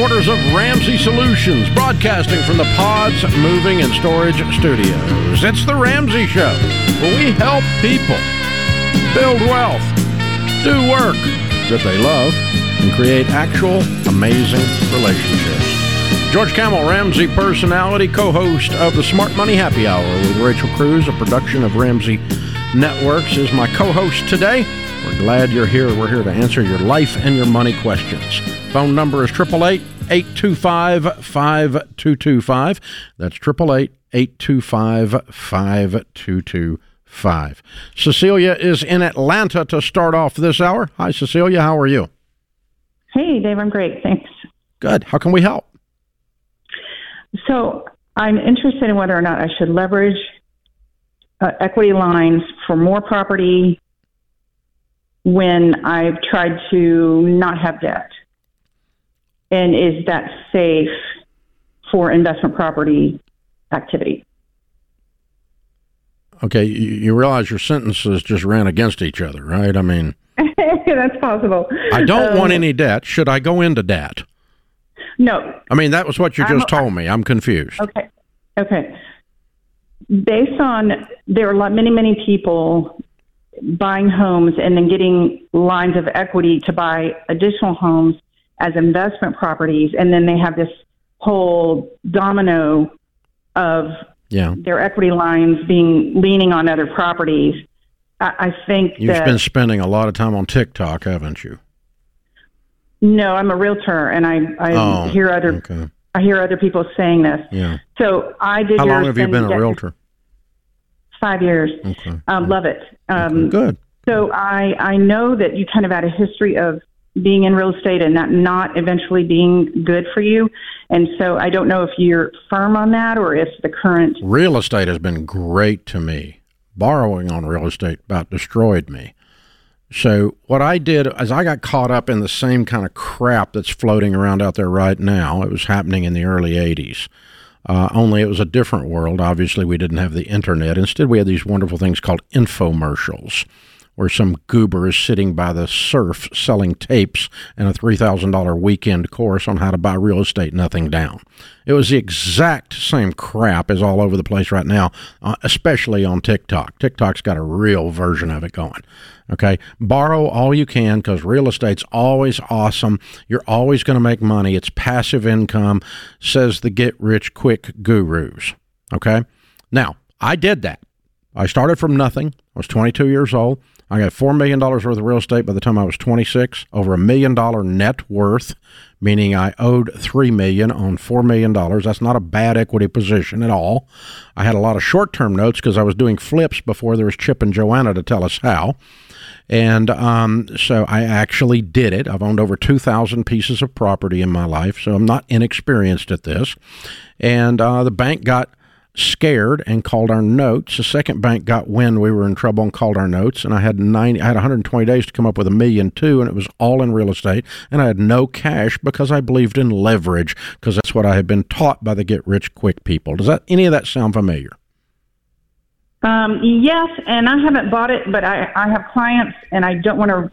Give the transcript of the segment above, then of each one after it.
headquarters of Ramsey Solutions, broadcasting from the Pods Moving and Storage Studios. It's the Ramsey Show, where we help people build wealth, do work that they love, and create actual amazing relationships. George Kamel, Ramsey personality, co host of the Smart Money Happy Hour with Rachel Cruz, a production of Ramsey Networks, is my co host today. We're glad you're here. We're here to answer your life and your money questions. Phone number is 888 825 5225. That's 888 825 5225. Cecilia is in Atlanta to start off this hour. Hi, Cecilia. How are you? Hey, Dave. I'm great. Thanks. Good. How can we help? So, I'm interested in whether or not I should leverage uh, equity lines for more property when I've tried to not have debt. And is that safe for investment property activity? Okay, you, you realize your sentences just ran against each other, right? I mean, that's possible. I don't um, want any debt. Should I go into debt? No. I mean, that was what you just I'm, told me. I'm confused. Okay. Okay. Based on there are many, many people buying homes and then getting lines of equity to buy additional homes as investment properties, and then they have this whole domino of yeah. their equity lines being leaning on other properties. I, I think you've that, been spending a lot of time on TikTok, haven't you? No, I'm a realtor, and I I oh, hear other okay. I hear other people saying this. Yeah. So I did. How long have you been a realtor? Five years. Okay. Um, love it. Um, okay. Good. So I I know that you kind of had a history of being in real estate and that not eventually being good for you. And so I don't know if you're firm on that or if the current real estate has been great to me. Borrowing on real estate about destroyed me. So what I did is I got caught up in the same kind of crap that's floating around out there right now. It was happening in the early 80s. Uh, only it was a different world. Obviously, we didn't have the internet. Instead, we had these wonderful things called infomercials where some goober is sitting by the surf selling tapes and a $3,000 weekend course on how to buy real estate nothing down. It was the exact same crap as all over the place right now, uh, especially on TikTok. TikTok's got a real version of it going. Okay. Borrow all you can because real estate's always awesome. You're always going to make money. It's passive income, says the get rich quick gurus. Okay. Now, I did that. I started from nothing. I was 22 years old. I got $4 million worth of real estate by the time I was 26, over a million dollar net worth, meaning I owed 3 million on $4 million. That's not a bad equity position at all. I had a lot of short term notes because I was doing flips before there was Chip and Joanna to tell us how. And um, so I actually did it. I've owned over 2,000 pieces of property in my life, so I'm not inexperienced at this. And uh, the bank got scared and called our notes. The second bank got wind we were in trouble and called our notes, and I had 90, I had 120 days to come up with a million two, and it was all in real estate, and I had no cash because I believed in leverage because that's what I had been taught by the get rich quick people. Does that any of that sound familiar? Um, yes, and I haven't bought it, but I, I have clients, and I don't want to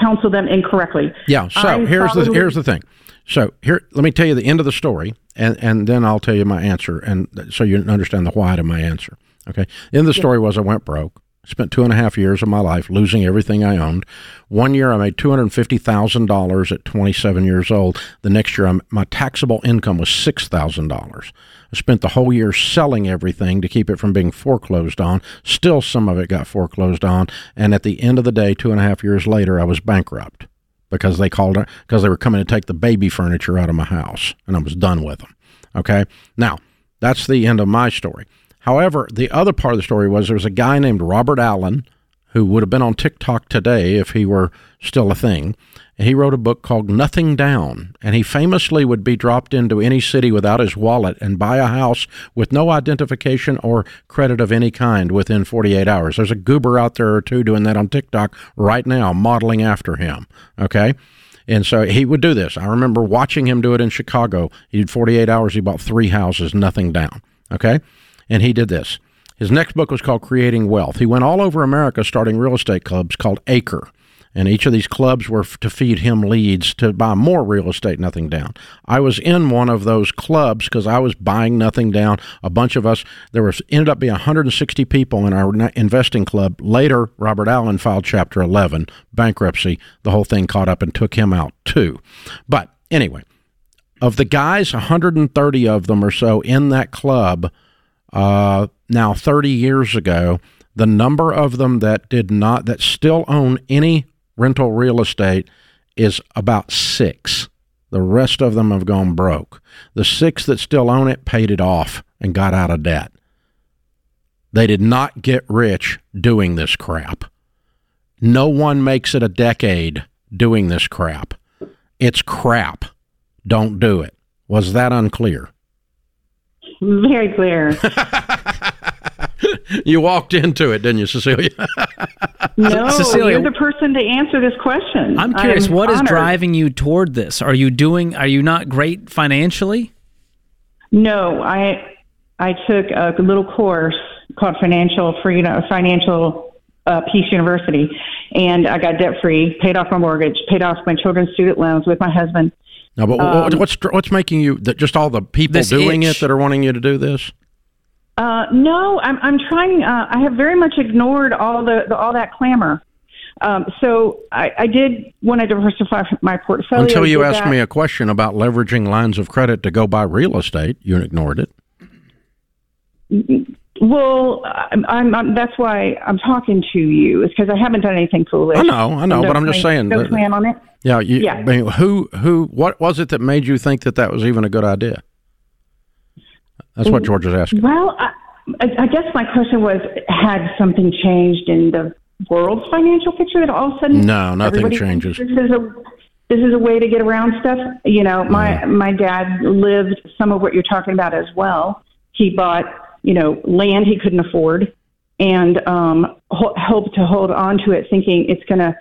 counsel them incorrectly. Yeah. So I here's the here's the thing. So here, let me tell you the end of the story, and and then I'll tell you my answer, and so you understand the why to my answer. Okay. The end of the story was I went broke. Spent two and a half years of my life losing everything I owned. One year I made two hundred fifty thousand dollars at twenty seven years old. The next year I'm, my taxable income was six thousand dollars. I spent the whole year selling everything to keep it from being foreclosed on. Still, some of it got foreclosed on, and at the end of the day, two and a half years later, I was bankrupt because they called because they were coming to take the baby furniture out of my house, and I was done with them. Okay, now that's the end of my story. However, the other part of the story was there was a guy named Robert Allen who would have been on TikTok today if he were still a thing. He wrote a book called Nothing Down. And he famously would be dropped into any city without his wallet and buy a house with no identification or credit of any kind within 48 hours. There's a goober out there or two doing that on TikTok right now, modeling after him. Okay. And so he would do this. I remember watching him do it in Chicago. He did 48 hours. He bought three houses, nothing down. Okay. And he did this. His next book was called Creating Wealth. He went all over America starting real estate clubs called Acre. And each of these clubs were to feed him leads to buy more real estate nothing down. I was in one of those clubs because i was buying nothing down. A bunch of us there was ended up being 160 people in our investing club. Later robert allen filed chapter 11 bankruptcy. The whole thing caught up and took him out too. But anyway of the guys 130 of them or so in that club uh, now 30 years ago the number of them that did not that still own any rental real estate is about six. The rest of them have gone broke. The six that still own it paid it off and got out of debt. They did not get rich doing this crap. No one makes it a decade doing this crap. It's crap. Don't do it. Was that unclear Very clear. you walked into it, didn't you, Cecilia? No, Cecilia- you're the person to answer this question. I'm curious, what is honored. driving you toward this? Are you doing? Are you not great financially? No, I I took a little course called Financial Freedom, Financial uh, Peace University, and I got debt free, paid off my mortgage, paid off my children's student loans with my husband. No, but what what's what's making you that just all the people doing itch. it that are wanting you to do this? Uh, no, I'm I'm trying. Uh, I have very much ignored all the, the all that clamor. Um, so I, I did want to diversify my portfolio. Until you asked that. me a question about leveraging lines of credit to go buy real estate, you ignored it. Well, I'm, I'm, I'm that's why I'm talking to you. Is because I haven't done anything foolish. I know, I know, but I'm just saying. No plan on it. Yeah, you, Yeah. I mean, who who what was it that made you think that that was even a good idea? That's what George is asking. Well, I, I guess my question was: Had something changed in the world's financial picture that all of a sudden? No, nothing changes. This is a this is a way to get around stuff. You know, my Mm-hmm. my dad lived some of what you're talking about as well. He bought you know land he couldn't afford, and um, ho- hoped to hold on to it, thinking it's going to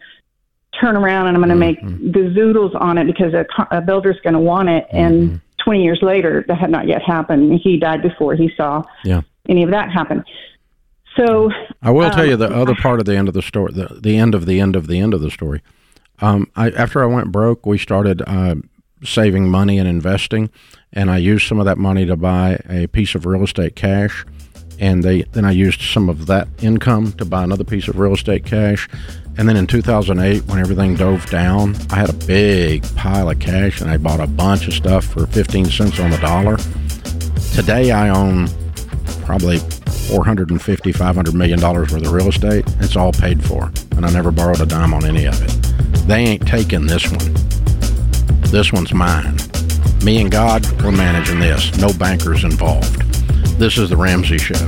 turn around and I'm going to Mm-hmm. make gazoodles on it because a, a builder's going to want it. Mm-hmm. And 20 years later, that had not yet happened. He died before he saw Yeah. any of that happen. So I will tell Um, you the other part of the end of the story, the, the end of the end of the end of the story. Um, I, after I went broke, we started uh, saving money and investing, and I used some of that money to buy a piece of real estate cash, and they then I used some of that income to buy another piece of real estate cash, and then in 2008, when everything dove down, I had a big pile of cash, and I bought a bunch of stuff for 15 cents on the dollar. Today, I own probably 450 500 million dollars worth of real estate. It's all paid for and i never borrowed a dime on any of it. They ain't taking this one. This one's mine. Me and god we're managing this. No bankers involved. This is the ramsey show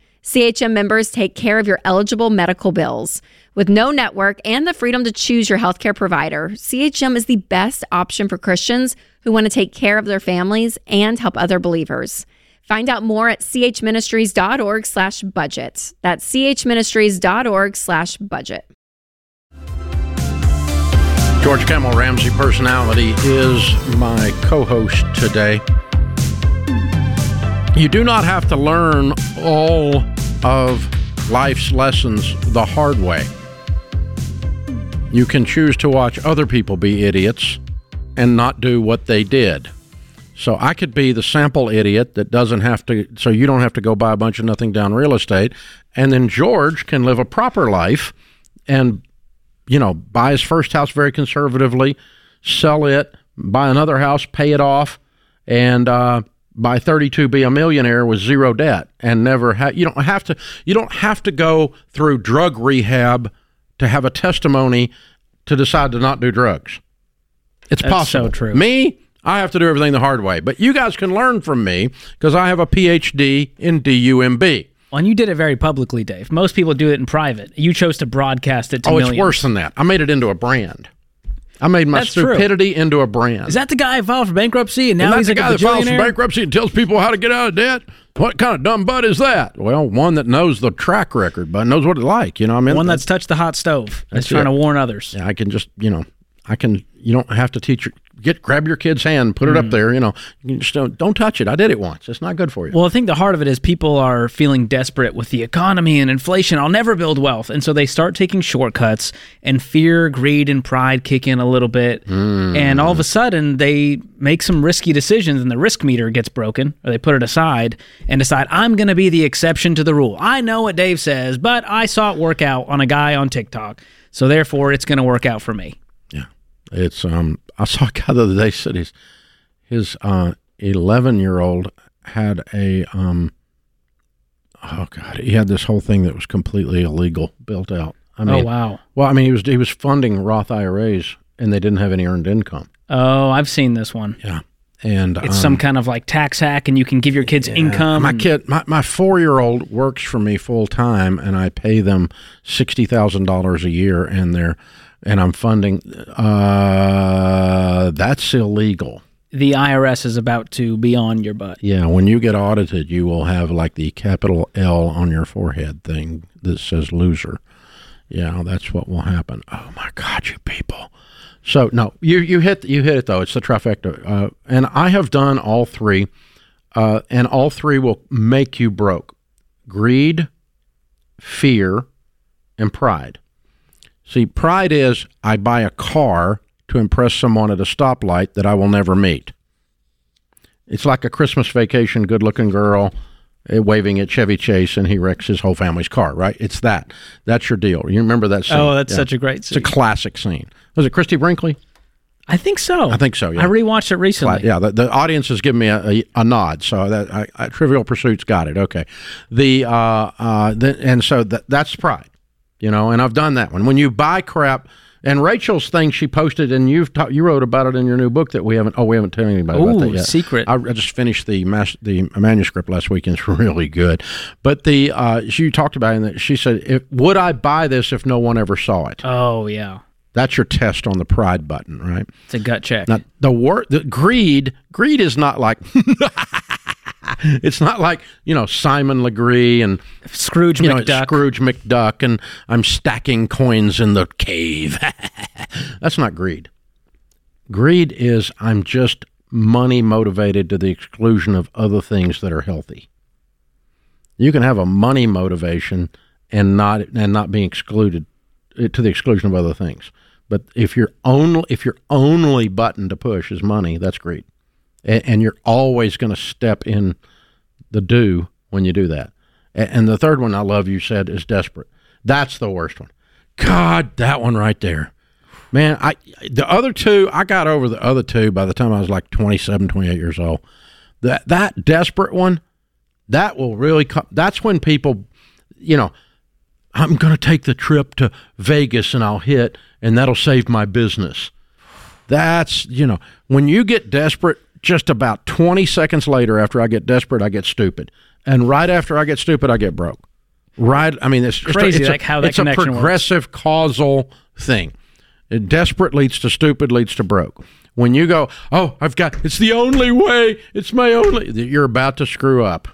CHM members take care of your eligible medical bills. With no network and the freedom to choose your healthcare provider, CHM is the best option for Christians who want to take care of their families and help other believers. Find out more at chministries.org slash budget. That's chministries.org slash budget. george Kamel ramsey personality is my co-host today you do not have to learn all of life's lessons the hard way you can choose to watch other people be idiots and not do what they did. So I could be the sample idiot that doesn't have to, so you don't have to go buy a bunch of nothing down real estate. And then George can live a proper life and, you know, buy his first house very conservatively, sell it, buy another house, pay it off, and, uh, by 32 be a millionaire with zero debt and never have you don't have to you don't have to go through drug rehab to have a testimony to decide to not do drugs it's That's possible so true. me i have to do everything the hard way but you guys can learn from me because i have a phd in dumb Well, and you did it very publicly, Dave. Most people do it in private. You chose to broadcast it to oh millions. it's worse than that i made it into a brand I made my That's true. stupidity into a brand. Is that the guy who filed for bankruptcy and now he's that like the guy a that files for bankruptcy and tells people how to get out of debt? What kind of dumb butt is that? Well, one that knows the track record, but knows what it's like. You know, what I mean, One that's touched the hot stove. That's That's trying it. to warn others. Yeah, I can just, you know, I can. You don't have to teach your get grab your kid's hand, put it Mm. up there. You know, you just don't, don't touch it. I did it once. It's not good for you. Well, I think the heart of it is people are feeling desperate with the economy and inflation. I'll never build wealth. And so they start taking shortcuts, and fear, greed, and pride kick in a little bit. And all of a sudden, they make some risky decisions, and the risk meter gets broken, or they put it aside and decide, I'm going to be the exception to the rule. I know what Dave says, but I saw it work out on a guy on TikTok. So therefore, it's going to work out for me. Yeah, it's. Um, I saw a guy the other day said his his uh eleven year old had a um. Oh God, he had this whole thing that was completely illegal built out. I mean, oh, wow. Well, I mean, he was he was funding Roth IRAs, and they didn't have any earned income. Oh, I've seen this one. Yeah, and It's um, some kind of like tax hack, and you can give your kids income. My kid, my, my four year old works for me full time, and I pay them sixty thousand dollars a year, and they're and I'm funding. Uh, that's illegal. the IRS is about to be on your butt. Yeah, when you get audited, you will have like the capital L on your forehead thing that says loser. Yeah, that's what will happen. Oh my God, you people! So no, you you hit you hit it though. It's the trifecta, uh, and I have done all three, uh, and all three will make you broke: greed, fear, and pride. See, pride is I buy a car to impress someone at a stoplight that I will never meet. It's like a Christmas vacation, good looking girl uh, waving at Chevy Chase and he wrecks his whole family's car, right? It's that. That's your deal. You remember that scene? Oh, that's Yeah. such a great scene. It's a classic scene. Was it Christie Brinkley? I think so. I think so, yeah. I rewatched it recently. Yeah, the, the audience has given me a, a, a nod, so that I, I, Trivial Pursuit's got it. Okay, the uh, uh, the, and so that that's pride, you know. And I've done that one. When you buy crap, and Rachel's thing she posted, and you've ta- you wrote about it in your new book that we haven't. Oh, we haven't told anybody about that yet. secret. I, I just finished the mas- the manuscript last week, and it's really good. But the uh, she talked about it, and she said, if, "Would I buy this if no one ever saw it?" Oh yeah, That's your test on the pride button, right? it's a gut check. Now the word the greed greed is not like it's not like you know Simon Legree and Scrooge you know McDuck. Scrooge McDuck and I'm stacking coins in the cave. That's not greed. Greed is I'm just money motivated to the exclusion of other things that are healthy. You can have a money motivation and not and not being excluded eh, to the exclusion of other things. But if your only if your only button to push is money, that's greed, and, and you're always going to step in the do when you do that. A- And the third one I love you said is desperate. That's the worst one. God, that one right there. Man, I the other two, I got over the other two by the time I was like 27, 28 years old. That that desperate one, that will really come that's when people, you know, I'm going to take the trip to Vegas and I'll hit and that'll save my business. That's, you know, when you get desperate, just about 20 seconds later after I get desperate, I get stupid. And right after I get stupid, I get broke. Right? I mean, it's Crazy, it's like a, how that it's a connection works. progressive causal thing. Desperate leads to stupid leads to broke. When you go, oh, I've got, it's the only way, it's my only, you're about to screw up.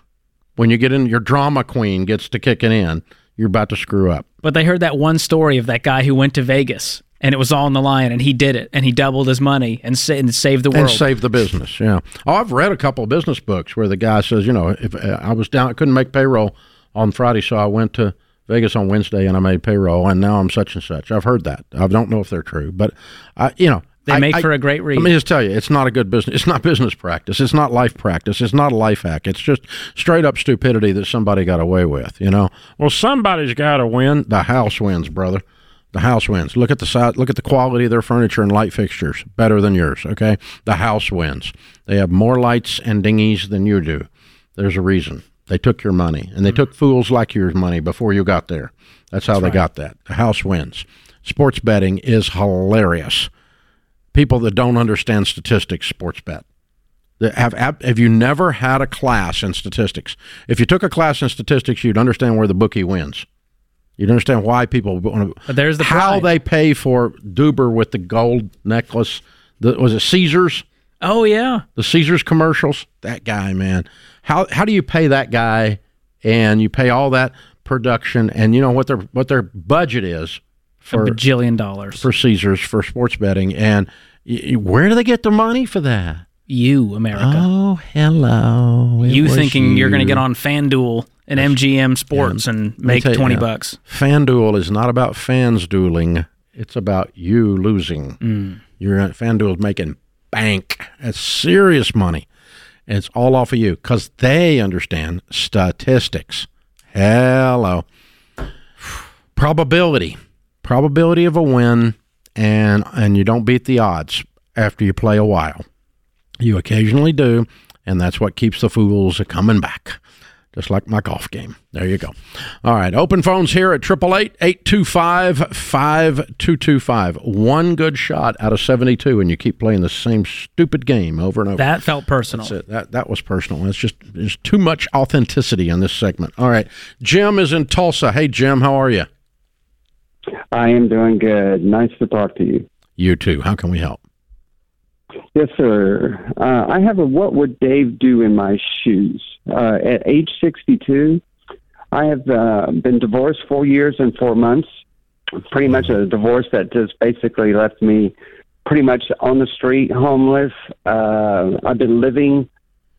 When you get in, your drama queen gets to kicking in, you're about to screw up. but they heard that one story of that guy who went to Vegas and it was all on the line and he did it and he doubled his money and, sa- and saved the world. and save the business. Yeah. Oh, I've read a couple of business books where the guy says, you know, if uh, I was down, I couldn't make payroll on Friday, so I went to Vegas on Wednesday and I made payroll, and now I'm such and such. I've heard that. I don't know if they're true, but I, you know. They I- make I- for a great read. Let me just tell you, it's not a good business. It's not business practice. It's not life practice. It's not a life hack. It's just straight up stupidity that somebody got away with. You know. Well, somebody's got to win. The house wins, brother. The house wins. Look at the side. Look at the quality of their furniture and light fixtures. Better than yours. Okay. The house wins. They have more lights and dinghies than you do. There's a reason. They took your money, and they hmm. took fools like your money before you got there. That's how they got that. The house wins. Sports betting is hilarious people that don't understand statistics sports bet. Have have you never had a class in statistics? If you took a class in statistics, you'd understand where the bookie wins. You understand why people want to. There's the how pride. they pay for Duber with the gold necklace. The, was it Caesars? Oh yeah. The Caesars commercials. That guy, man. How how do you pay that guy? And you pay all that production, and you know what their what their budget is for A bajillion dollars. for Caesars for sports betting, and y- where do they get the money for that? you, America. Oh, hello. It you thinking you're going to get on FanDuel and MGM Sports and Let make tell you, 20 yeah, bucks. FanDuel is not about fans dueling. It's about you losing. Mm. FanDuel making bank. That's serious money. And it's all off of you because they understand statistics. Hello. Probability. Probability of a win and and you don't beat the odds after you play a while. You occasionally do, and that's what keeps the fools coming back. Just like my golf game. There you go. All right. Open phones here at 888 825 5225. One good shot out of 72, and you keep playing the same stupid game over and over. That felt personal. That's it. That, that was personal. It's just there's too much authenticity in this segment. All right. Jim is in Tulsa. Hey, Jim, how are you? I am doing good. Nice to talk to you. You too. How can we help? Yes, sir. Uh, I have a what would Dave do in my shoes? Uh, at age 62, I have uh, been divorced four years and four months. Pretty much a divorce that just basically left me pretty much on the street, homeless. Uh, I've been living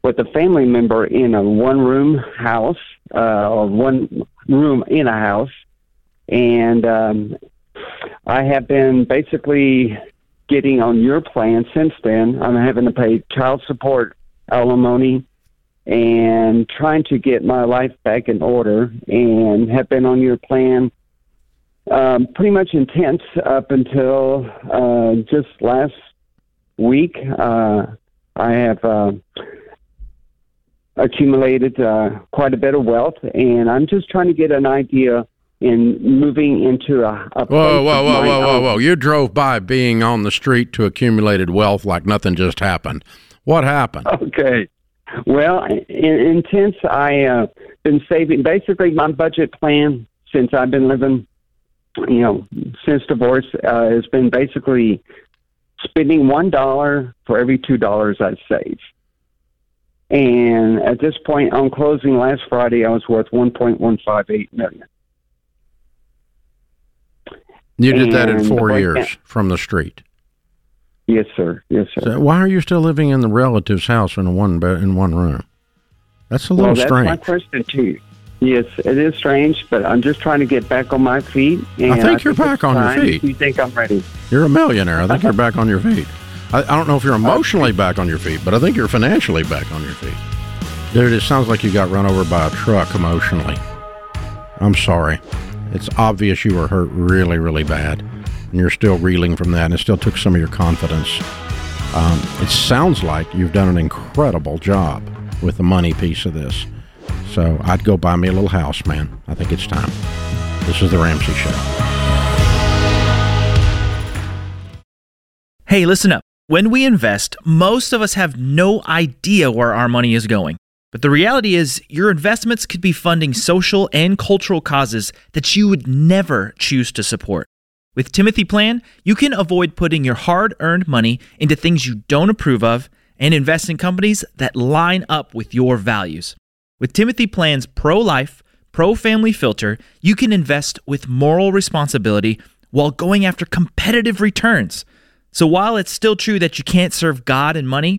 with a family member in a one room house, uh, or one room in a house. And um, I have been basically getting on your plan since then. I'm having to pay child support, alimony, and trying to get my life back in order and have been on your plan um, pretty much intense up until uh, just last week. Uh, I have uh, accumulated uh, quite a bit of wealth, and I'm just trying to get an idea in moving into a, a Whoa, whoa, whoa, whoa, whoa, whoa. You drove by being on the street to accumulated wealth like nothing just happened. What happened? Okay. Well, in, intense. I uh, been saving. Basically, my budget plan since I've been living, you know, since divorce uh, has been basically spending one dollar for every two dollars I save. And at this point, on closing last Friday, I was worth one point one five eight million. You did that in four years from the street. Yes, sir. Yes, sir. So why are you still living in the relative's house in one bed in one room? That's a well, little that's my strange. question too. Yes, it is strange, but I'm just trying to get back on my feet. And think you're back on your feet. You think I'm ready? You're a millionaire. I think you're back on your feet. I, I don't know if you're emotionally back on your feet, but I think you're financially back on your feet. Dude, it sounds like you got run over by a truck emotionally. I'm sorry. It's obvious you were hurt really, really bad. And you're still reeling from that, and it still took some of your confidence. Um, it sounds like you've done an incredible job with the money piece of this. So I'd go buy me a little house, man. I think it's time. This is The Ramsey Show. Hey, listen up. When we invest, most of us have no idea where our money is going. But the reality is, your investments could be funding social and cultural causes that you would never choose to support. With Timothy Plan, you can avoid putting your hard earned money into things you don't approve of and invest in companies that line up with your values. With Timothy Plan's pro life, pro family filter, you can invest with moral responsibility while going after competitive returns. So while it's still true that you can't serve God and money,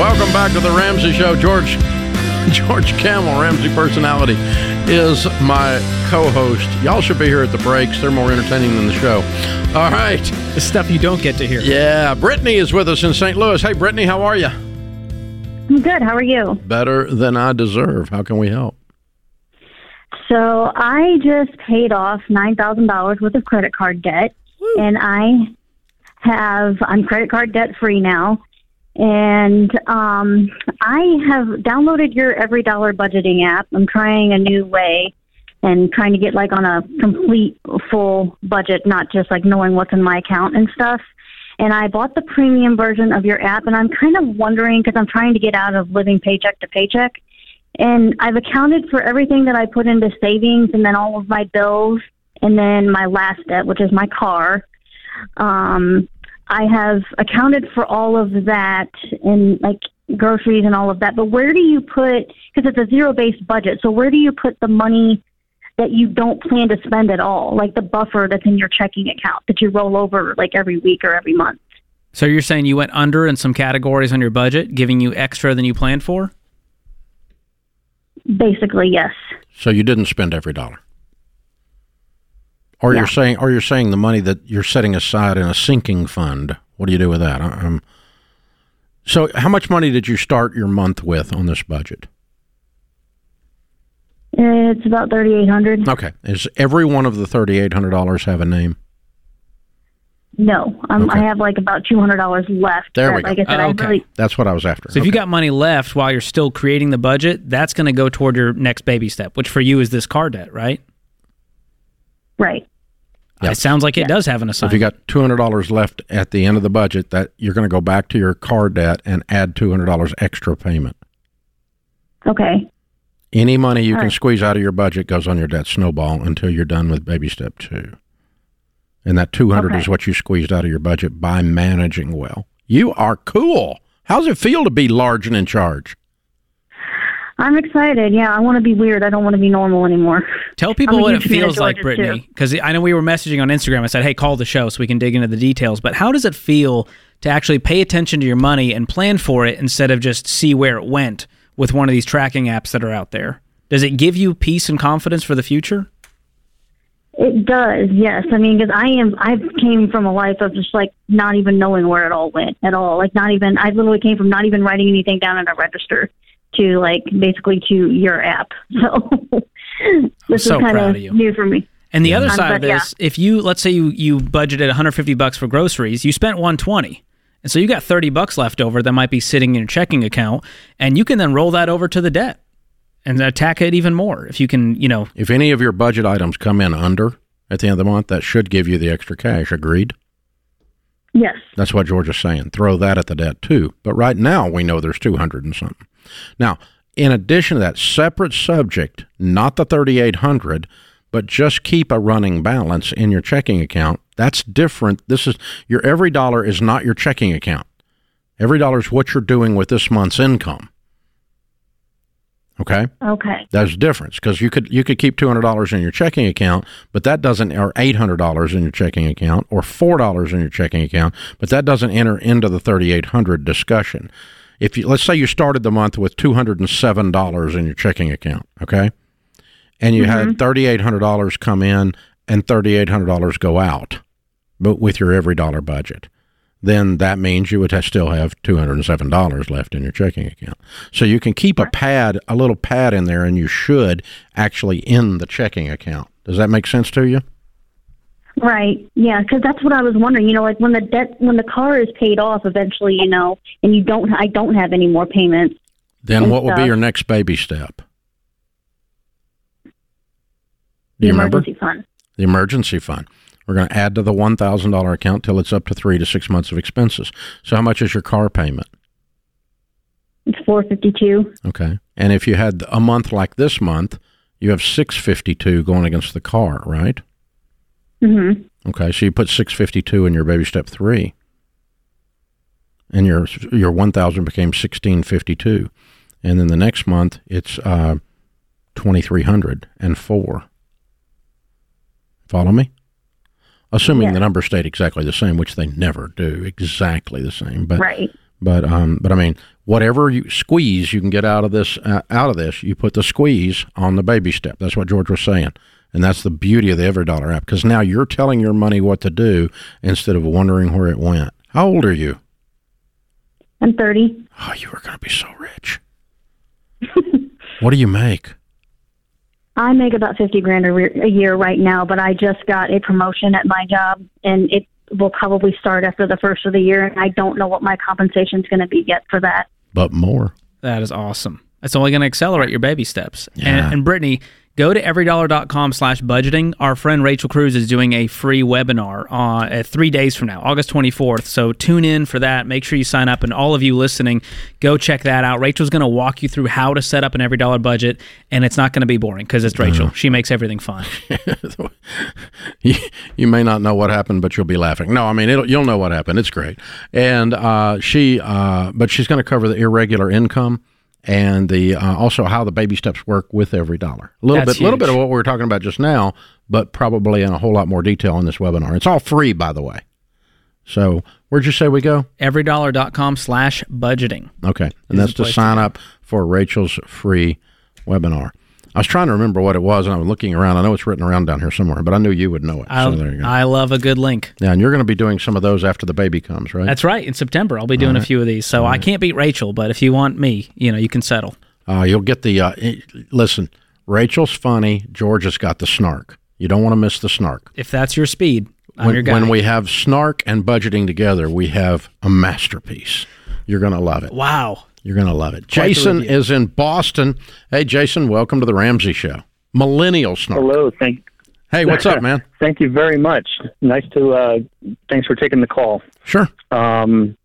Welcome back to the Ramsey Show. George George Kamel, Ramsey personality, is my co-host. Y'all should be here at the breaks. They're more entertaining than the show. All right. The stuff you don't get to hear. Yeah, Brittany is with us in St. Louis. Hey, Brittany, how are you? I'm good. How are you? Better than I deserve. How can we help? So I just paid off nine thousand dollars worth of credit card debt, and I have I'm credit card debt free now. And um, I have downloaded your Every Dollar budgeting app. I'm trying a new way and trying to get like on a complete full budget, not just like knowing what's in my account and stuff. And I bought the premium version of your app, and I'm kind of wondering because I'm trying to get out of living paycheck to paycheck. And I've accounted for everything that I put into savings and then all of my bills and then my last debt, which is my car. Um, I have accounted for all of that and like groceries and all of that. But where do you put, because it's a zero based budget, so where do you put the money that you don't plan to spend at all, like the buffer that's in your checking account that you roll over like every week or every month? So you're saying you went under in some categories on your budget, giving you extra than you planned for? Basically, yes. So you didn't spend every dollar. Or Yeah. you're saying, or you're saying the money that you're setting aside in a sinking fund. What do you do with that? Um, so, how much money did you start your month with on this budget? It's about thirty eight hundred. Okay, is every one of the thirty-eight hundred dollars have a name? No, um, Okay. I have like about two hundred dollars left. There we go. Like I said, I okay. really That's what I was after. So if you Okay. got money left while you're still creating the budget, that's going to go toward your next baby step, which for you is this car debt, right? right. Yeah. It sounds like it does have an So if you got two hundred dollars left at the end of the budget, that you're going to go back to your car debt and add two hundred dollars extra payment. Okay. Any money you All can right. squeeze out of your budget goes on your debt snowball until you're done with baby step two. And that 200 Okay. is what you squeezed out of your budget by managing well. You are cool. How's it feel to be large and in charge? I'm excited. Yeah, I want to be weird. I don't want to be normal anymore. Tell people what it huge fan of feels like, Brittany, because I know we were messaging on Instagram. I said, "Hey, call the show so we can dig into the details." But how does it feel to actually pay attention to your money and plan for it instead of just see where it went with one of these tracking apps that are out there? Does it give you peace and confidence for the future? It does, yes. I mean, because I am, I came from a life of just like not even knowing where it all went at all. Like not even, I literally came from not even writing anything down in a register to like basically to your app. So this so is kind proud of of you. new for me. And the other Um, side of but yeah. this, if you let's say you you budgeted 150 bucks for groceries, you spent 120. And so you got 30 bucks left over that might be sitting in your checking account and you can then roll that over to the debt and attack it even more if you can, you know, If any of your budget items come in under at the end of the month, that should give you the extra cash. Agreed? Yes. That's what George is saying. Throw that at the debt too. But right now we know there's 200 and something. Now, in addition to that, separate subject, not the 3800, but just keep a running balance in your checking account. That's different. This is your every dollar is not your checking account. Every dollar is what you're doing with this month's income. Okay? Okay. There's a difference because you could you could keep two hundred dollars in your checking account, but that doesn't, or eight hundred dollars in your checking account, or four dollars in your checking account, but that doesn't enter into the thirty eight hundred discussion. If you let's say you started the month with two hundred and seven dollars in your checking account, okay, and you had mm-hmm. thirty eight hundred dollars come in and thirty eight hundred dollars go out, but with your every dollar budget then that means you would still have $207 left in your checking account. So you can keep a pad, a little pad in there, and you should actually in the checking account. Does that make sense to you? Right. Yeah, because that's what I was wondering. You know, like when the debt, when the car is paid off eventually, you know, and you don't, I don't have any more payments. Then what will be your next baby step? Do The you remember? emergency fund. The emergency fund. We're going to add to the $1,000 account till it's up to three to six months of expenses. So how much is your car payment? It's four fifty two. Okay. And if you had a month like this month, you have 652 going against the car, right? Mm-hmm. Okay, so you put 652 in your baby step 3. And your your 1000 became 1652. And then the next month it's uh 2304. Follow me? Assuming Yeah. the numbers stayed exactly the same, which they never do exactly the same. But Right. but um, but I mean, whatever you squeeze you can get out of this uh, out of this, you put the squeeze on the baby step. That's what George was saying, and that's the beauty of the Every Dollar app because now you're telling your money what to do instead of wondering where it went. How old are you? I'm thirty. Oh, you are going to be so rich. what do you make? I make about fifty grand a, re- a year right now, but I just got a promotion at my job, and it will probably start after the first of the year, and I don't know what my compensation is going to be yet for that. But more. That is awesome. That's only going to accelerate your baby steps. Yeah. And, and Brittany, go to everydollar.com slash budgeting. Our friend Rachel Cruz is doing a free webinar uh, three days from now, August 24th. So tune in for that. Make sure you sign up. And all of you listening, go check that out. Rachel's going to walk you through how to set up an every dollar budget. And it's not going to be boring because it's Rachel. She makes everything fun. you, you may not know what happened, but you'll be laughing. No, I mean it'll, you'll know what happened. It's great, and uh, she, uh, but she's going to cover the irregular income and the uh, also how the baby steps work with every dollar. A little That's bit, little bit of what we were talking about just now, but probably in a whole lot more detail in this webinar. It's all free, by the way. So where'd you say we go? everydollar.com slash budgeting. Okay, and Is that's to sign up for Rachel's free webinar. I was trying to remember what it was, and I was looking around. I know it's written around down here somewhere, but I knew you would know it. I, so there you go. I love a good link. yeah, and you're going to be doing some of those after the baby comes, right? That's right. In September, I'll be doing a few of these. So I can't beat Rachel, but if you want me, you know, you can settle. Uh, you'll get the uh, eh, listen. Rachel's funny. George has got the snark. You don't want to miss the snark. If that's your speed, I'm your guy. when we have snark and budgeting together, we have a masterpiece. You're going to love it. wow. You're going to love it. the Jason is in Boston. Hey, Jason, welcome to the Ramsey Show. Millennial snark. Hello, thank Hey, what's up, man? thank you very much. Nice to uh, thanks for taking the call. Sure. Um,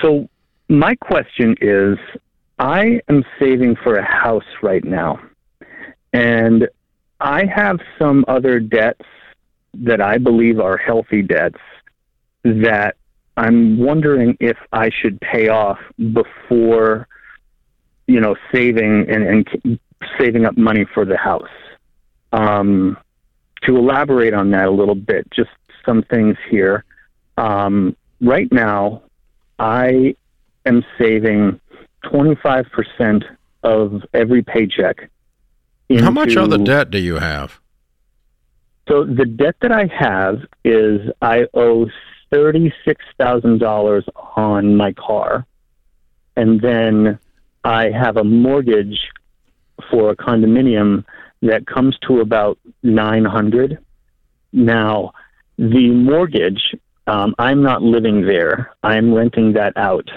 so my question is, I am saving for a house right now, and I have some other debts that I believe are healthy debts that I'm wondering if I should pay off before, you know, saving and, and saving up money for the house. Um, to elaborate on that a little bit, just some things here. Um, right now, I am saving 25% of every paycheck. How much other debt do you have? So the debt that I have is I owe $36,000 on my car. And then I have a mortgage for a condominium that comes to about 900. Now, the mortgage, um, I'm not living there. I'm renting that out.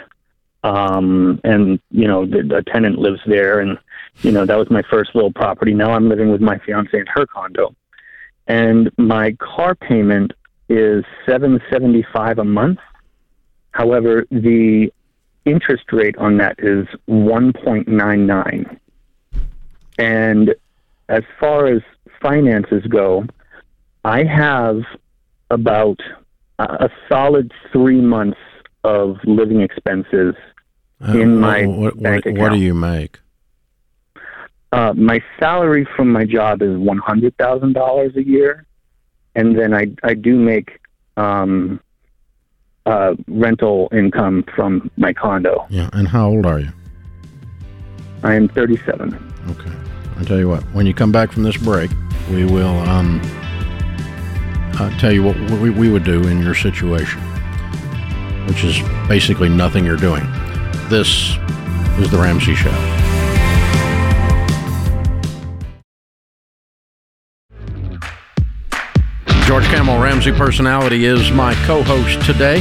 Um, and, you know, the, a tenant lives there. And, you know, that was my first little property. Now I'm living with my fiance in her condo. And my car payment is 775 a month. However, the interest rate on that is 1.99. And as far as finances go, I have about a solid three months of living expenses in my Uh, what, bank account. what do you make? Uh, my salary from my job is one hundred thousand dollars a year, and then I I do make um, uh, rental income from my condo. Yeah, and how old are you? I am thirty seven. Okay. I'll tell you what, when you come back from this break, we will um, uh, tell you what we, we would do in your situation, which is basically nothing you're doing. This is The Ramsey Show. George Kamel Ramsey personality is my co host today.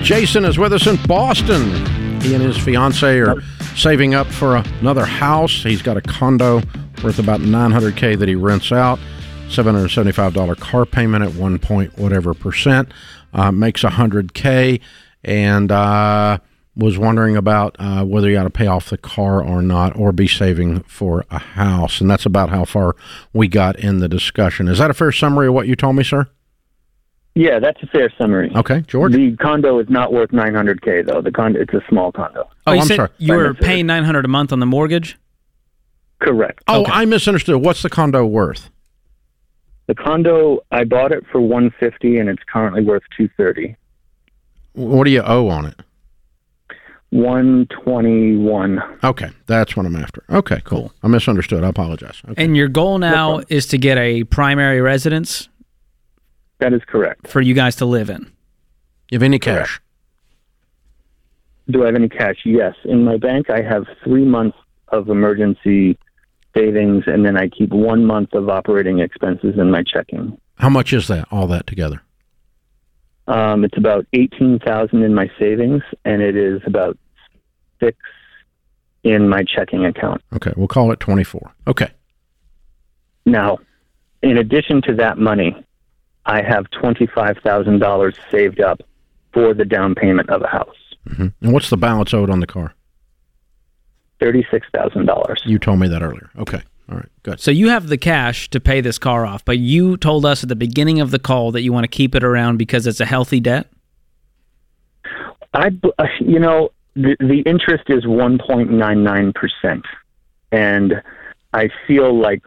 Jason is with us in Boston. He and his fiance are saving up for another house. He's got a condo worth about 900k that he rents out. $775 car payment at one point whatever percent. Uh, makes 100k and uh, was wondering about uh, whether you ought to pay off the car or not, or be saving for a house. And that's about how far we got in the discussion. Is that a fair summary of what you told me, sir? Yeah, that's a fair summary. Okay, George. The condo is not worth nine hundred k though. The condo it's a small condo. Oh, you I'm said sorry. You were paying 900 a month on the mortgage? Correct. Oh, Okay. I misunderstood. What's the condo worth? The condo I bought it for one fifty, and it's currently worth two thirty. What do you owe on it? One twenty one. Okay, that's what I'm after. Okay, cool. I misunderstood. I apologize. Okay. And your goal now problem. is to get a primary residence That is correct. for you guys to live in. You have any cash? Do I have any cash? Yes. In my bank, I have three months of emergency savings, and then I keep one month of operating expenses in my checking. How much is that? All that together? Um, it's about eighteen thousand in my savings, and it is about six in my checking account. Okay, we'll call it twenty four. Okay. Now, in addition to that money, I have twenty five thousand dollars saved up for the down payment of a house. hmm And what's the balance owed on the car? Thirty six thousand dollars. You told me that earlier. Okay. All right. Good. So you have the cash to pay this car off, but you told us at the beginning of the call that you want to keep it around because it's a healthy debt. I, b- uh, you know, the, the interest is 1.99%. And I feel like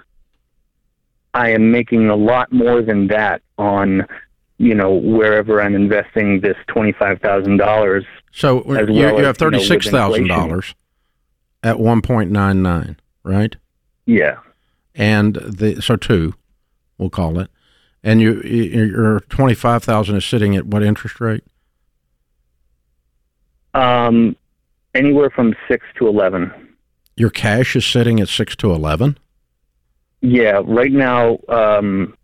I am making a lot more than that on, you know, wherever I'm investing this $25,000. So you, well you as, have you know, thirty with six thousand dollars at one point nine nine, right? Yeah. And the so two, we'll call it, and you you- your twenty five thousand is sitting at what interest rate? Um, anywhere from 6 to 11. Your cash is sitting at six to eleven. Yeah, right now, um,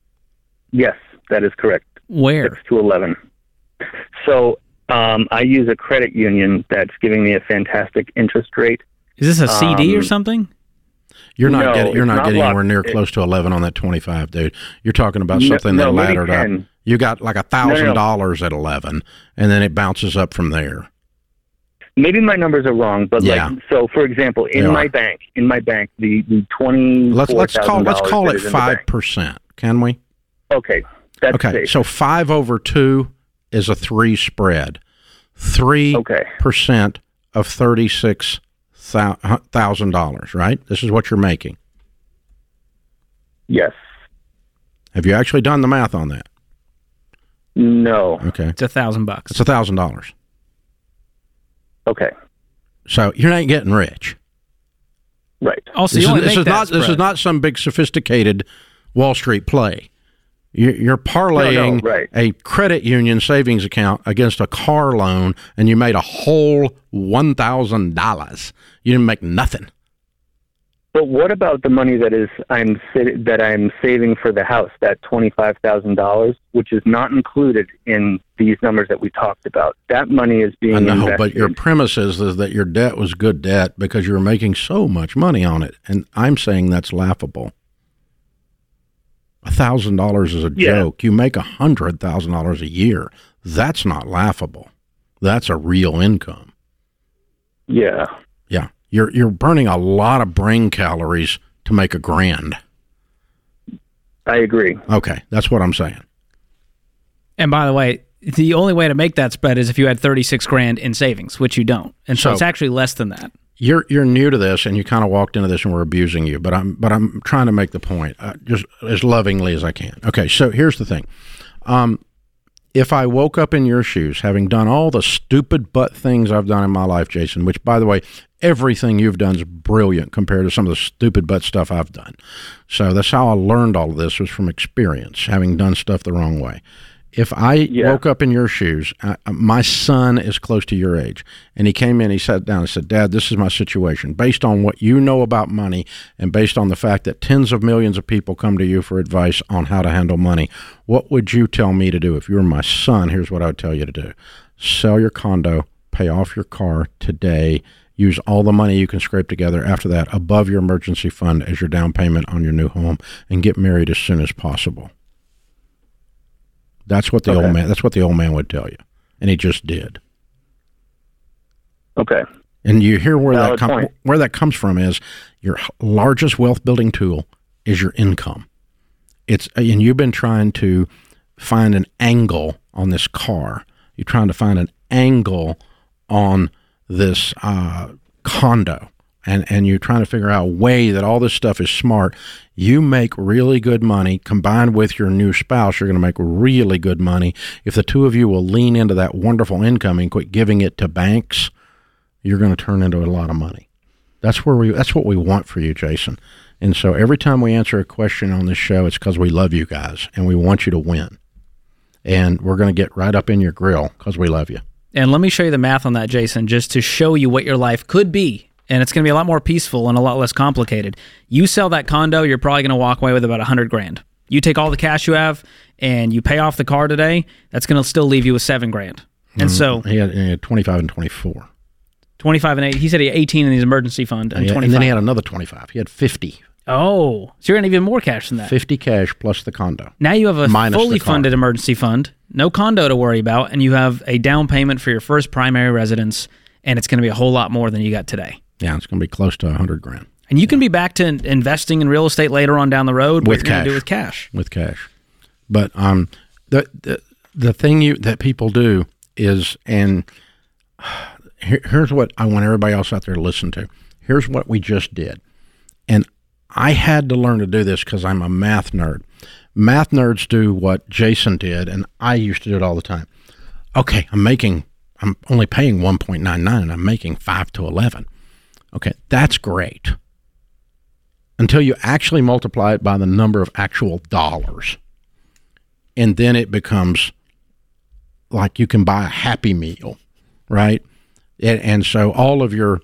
yes, that is correct. Where? 6 to 11. So um, I use a credit union that's giving me a fantastic interest rate. Is this a CD or Um, something? You're not No, getting you're not, not getting locked. anywhere near It- close to eleven on that twenty five, dude. You're talking about something no, that maybe laddered up. You got like a thousand dollars at eleven, and then it bounces up from there. Maybe my numbers are wrong, but Yeah. like so, for example, in They my are. bank, in my bank, the the twenty Let's let's call let's call it is in the five percent. Can we? Okay, that's okay, safe. so five over two is a three spread. Three Okay. percent of thirty six thousand dollars. Right. This is what you're making. Yes. Have you actually done the math on that? No. Okay. It's a thousand bucks. It's a thousand dollars. Okay. So you're not getting rich. Right. Also, this you is, this make is that not this is not some big sophisticated Wall Street play. You- You're parlaying No, no, right. a credit union savings account against a car loan, and you made a whole one thousand dollars. You didn't make nothing. But what about the money that is I'm that I'm saving for the house? That twenty five thousand dollars, which is not included in these numbers that we talked about. That money is being I know, invested. but your premise is, is that your debt was good debt because you were making so much money on it, and I'm saying that's laughable. A thousand dollars is a Yeah. joke. You make a hundred thousand dollars a year. That's not laughable. That's a real income. yeah. Yeah, you're you're burning a lot of brain calories to make a grand. I agree. Okay, that's what I'm saying. And by the way, the only way to make that spread is if you had 36 grand in savings, which you don't. And so, So- it's actually less than that. You're you're new to this, and you kind of walked into this, and we're abusing you. But I'm but I'm trying to make the point uh, just as lovingly as I can. Okay, so here's the thing. Um, if I woke up in your shoes, having done all the stupid butt things I've done in my life, Jason, which by the way, everything you've done is brilliant compared to some of the stupid butt stuff I've done. So that's how I learned all of this was from experience, having done stuff the wrong way. If I Yeah. woke up in your shoes, uh, my son is close to your age, and he came in, he sat down and said, Dad, this is my situation. Based on what you know about money and based on the fact that tens of millions of people come to you for advice on how to handle money, what would you tell me to do? If you were my son, here's what I would tell you to do sell your condo, pay off your car today. Use all the money you can scrape together after that above your emergency fund as your down payment on your new home and get married as soon as possible. That's what the Okay. old man. That's what the old man would tell you, and he just did. Okay. And you hear where that com- where that comes from is your largest wealth building tool is your income. It's and you've been trying to find an angle on this car. You're trying to find an angle on this uh, condo, and and you're trying to figure out a way that all this stuff is smart. You make really good money combined with your new spouse. You're going to make really good money if the two of you will lean into that wonderful income and quit giving it to banks you're going to turn into a lot of money. That's where we. That's what we want for you, Jason. And so every time we answer a question on this show, it's because we love you guys and we want you to win. And we're going to get right up in your grill because we love you. And let me show you the math on that, Jason, just to show you what your life could be and it's going to be a lot more peaceful and a lot less complicated. You sell that condo, you're probably going to walk away with about a hundred grand. You take all the cash you have and you pay off the car today, that's going to still leave you with seven grand. And mm-hmm. so he had, he had 25 and 24. 25 and 8. He said he had 18 in his emergency fund and Yeah, 25. and then he had another 25. He had 50. oh, so you're going to even more cash than that. 50 cash plus the condo. Now you have a Minus fully funded emergency fund, no condo to worry about, and you have a down payment for your first primary residence, and it's going to be a whole lot more than you got today. Yeah, it's going to be close to a 100 grand And you can be back to investing in real estate later on down the road With you're do cash. with cash. with cash. But um, the, the the thing you that people do is, and here, here's what I want everybody else out there to listen to. Here's what we just did, and I had to learn to do this because I'm a math nerd. Math nerds do what Jason did, and I used to do it all the time. Okay, I'm making, I'm only paying 1.99, and I'm making five to 11. Okay, that's great until you actually multiply it by the number of actual dollars. And then it becomes like you can buy a happy meal, right? And, and so all of your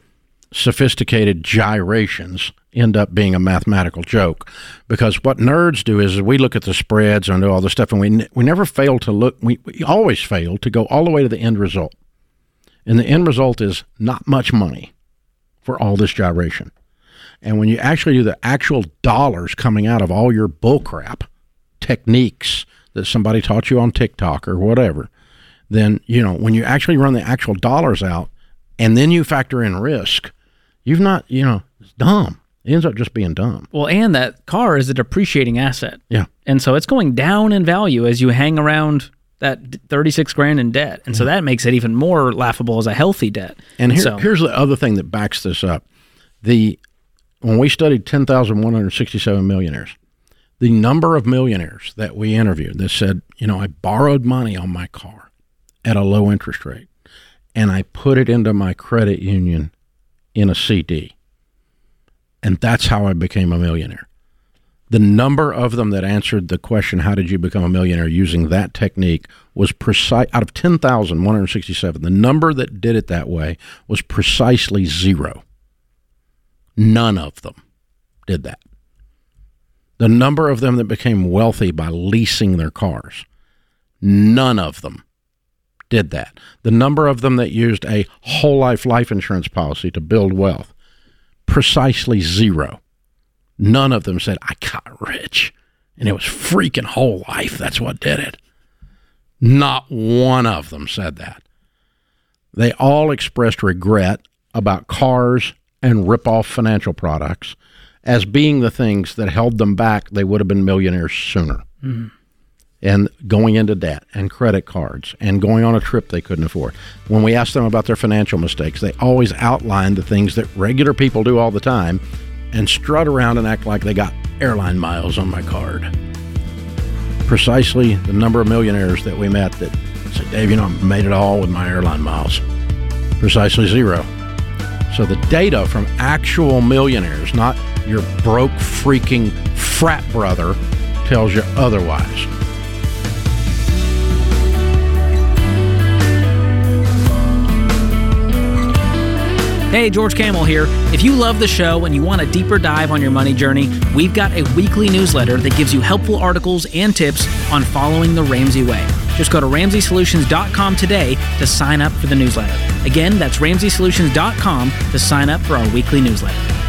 sophisticated gyrations end up being a mathematical joke because what nerds do is we look at the spreads and do all this stuff and we, we never fail to look we, we always fail to go all the way to the end result and the end result is not much money for all this gyration and when you actually do the actual dollars coming out of all your bullcrap techniques that somebody taught you on TikTok or whatever, then, you know, when you actually run the actual dollars out and then you factor in risk, you've not, you know, it's dumb. It ends up just being dumb. Well, and that car is a depreciating asset. Yeah. And so it's going down in value as you hang around that 36 grand in debt. And so mm-hmm. that makes it even more laughable as a healthy debt. And here, so, here's the other thing that backs this up. The when we studied 10,167 millionaires, the number of millionaires that we interviewed that said, you know, I borrowed money on my car at a low interest rate and I put it into my credit union in a CD. And that's how I became a millionaire. The number of them that answered the question, How did you become a millionaire using that technique, was precise. Out of 10,167, the number that did it that way was precisely zero. None of them did that. The number of them that became wealthy by leasing their cars, none of them did that. The number of them that used a whole life life insurance policy to build wealth, precisely zero. None of them said, I got rich. And it was freaking whole life. That's what did it. Not one of them said that. They all expressed regret about cars and rip-off financial products as being the things that held them back. They would have been millionaires sooner. Mm-hmm. And going into debt and credit cards and going on a trip they couldn't afford. When we asked them about their financial mistakes, they always outlined the things that regular people do all the time and strut around and act like they got airline miles on my card. Precisely the number of millionaires that we met that said, Dave, you know, I made it all with my airline miles. Precisely zero. So the data from actual millionaires, not your broke freaking frat brother, tells you otherwise. Hey, George Kamel here. If you love the show and you want a deeper dive on your money journey, we've got a weekly newsletter that gives you helpful articles and tips on following the Ramsey way. Just go to RamseySolutions.com today to sign up for the newsletter. Again, that's RamseySolutions.com to sign up for our weekly newsletter.